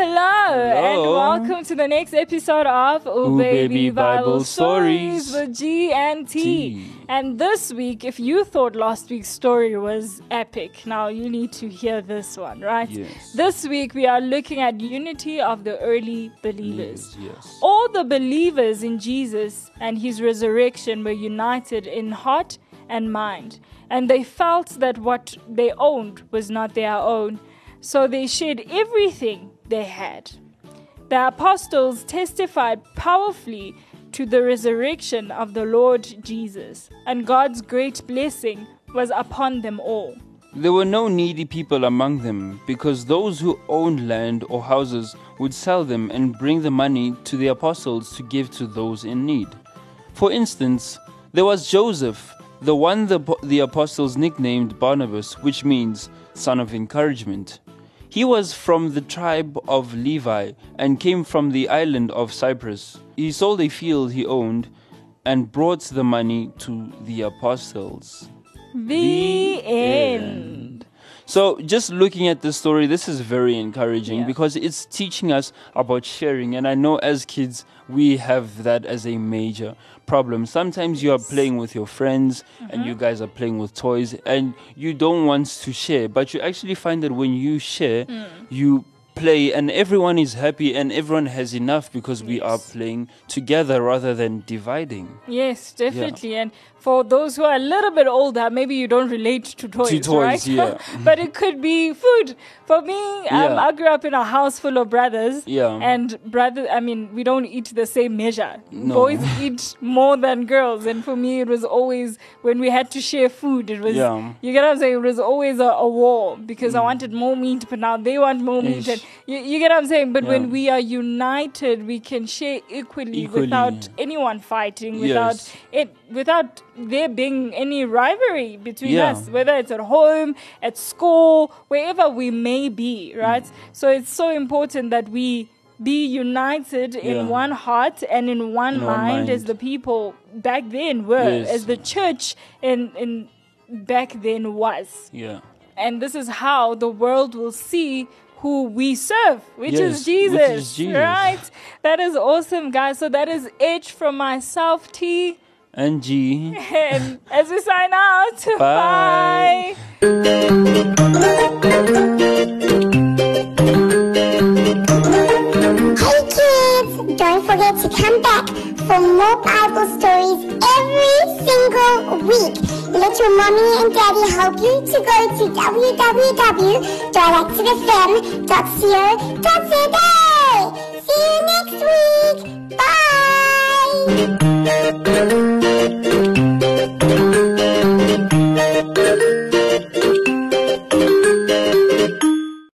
Hello, hello, and welcome to the next episode of Ooh, Ooh, Baby, Baby Bible, Bible Stories with G and T. T. And this week, if you thought last week's story was epic, now you need to hear this one, right? Yes. This week, we are looking at unity of the early believers. Yes, yes. All the believers in Jesus and his resurrection were united in heart and mind, and they felt that what they owned was not their own, so they shared everything they had. The apostles testified powerfully to the resurrection of the Lord Jesus, and God's great blessing was upon them all. There were no needy people among them, because those who owned land or houses would sell them and bring the money to the apostles to give to those in need. For instance, there was Joseph, the one the, the apostles nicknamed Barnabas, which means son of encouragement. He was from the tribe of Levi and came from the island of Cyprus. He sold a field he owned and brought the money to the apostles. The, The. So, just looking at this story, this is very encouraging Yeah. because it's teaching us about sharing. And I know as kids, we have that as a major problem. Sometimes you are playing with your friends and Mm-hmm. you guys are playing with toys and you don't want to share, but you actually find that when you share, Mm. you play and everyone is happy and everyone has enough because we are playing together rather than dividing. Yes, definitely. And for those who are a little bit older, maybe you don't relate to toys, toys, right? yeah. but it could be food. For me, um, Yeah. I grew up in a house full of brothers. Yeah. And brothers, I mean, we don't eat the same measure. No. Boys eat more than girls. And for me, it was always when we had to share food. It was, Yeah. you get what I'm saying? It was always a, a war because I wanted more meat, but now they want more meat. Mm. Ish. And you, you get what I'm saying? But when we are united, we can share equally, Equally. without anyone fighting, without Yes. it, without there being any rivalry between Yeah. us, whether it's at home, at school, wherever we may be, right? Mm. So it's so important that we be united in one heart and in one In one mind, as the people back then were, Yes. as the church in in back then was. Yeah. And this is how the world will see who we serve, which Yes, is which Jesus. is Jesus. Right? That is awesome, guys. So that is H from myself, T. And G. And as we sign out, Bye. bye. Hey kids! Don't forget to come back for more Bible stories every single week. Let your mommy and daddy help you to go to www.directedfm.co.za.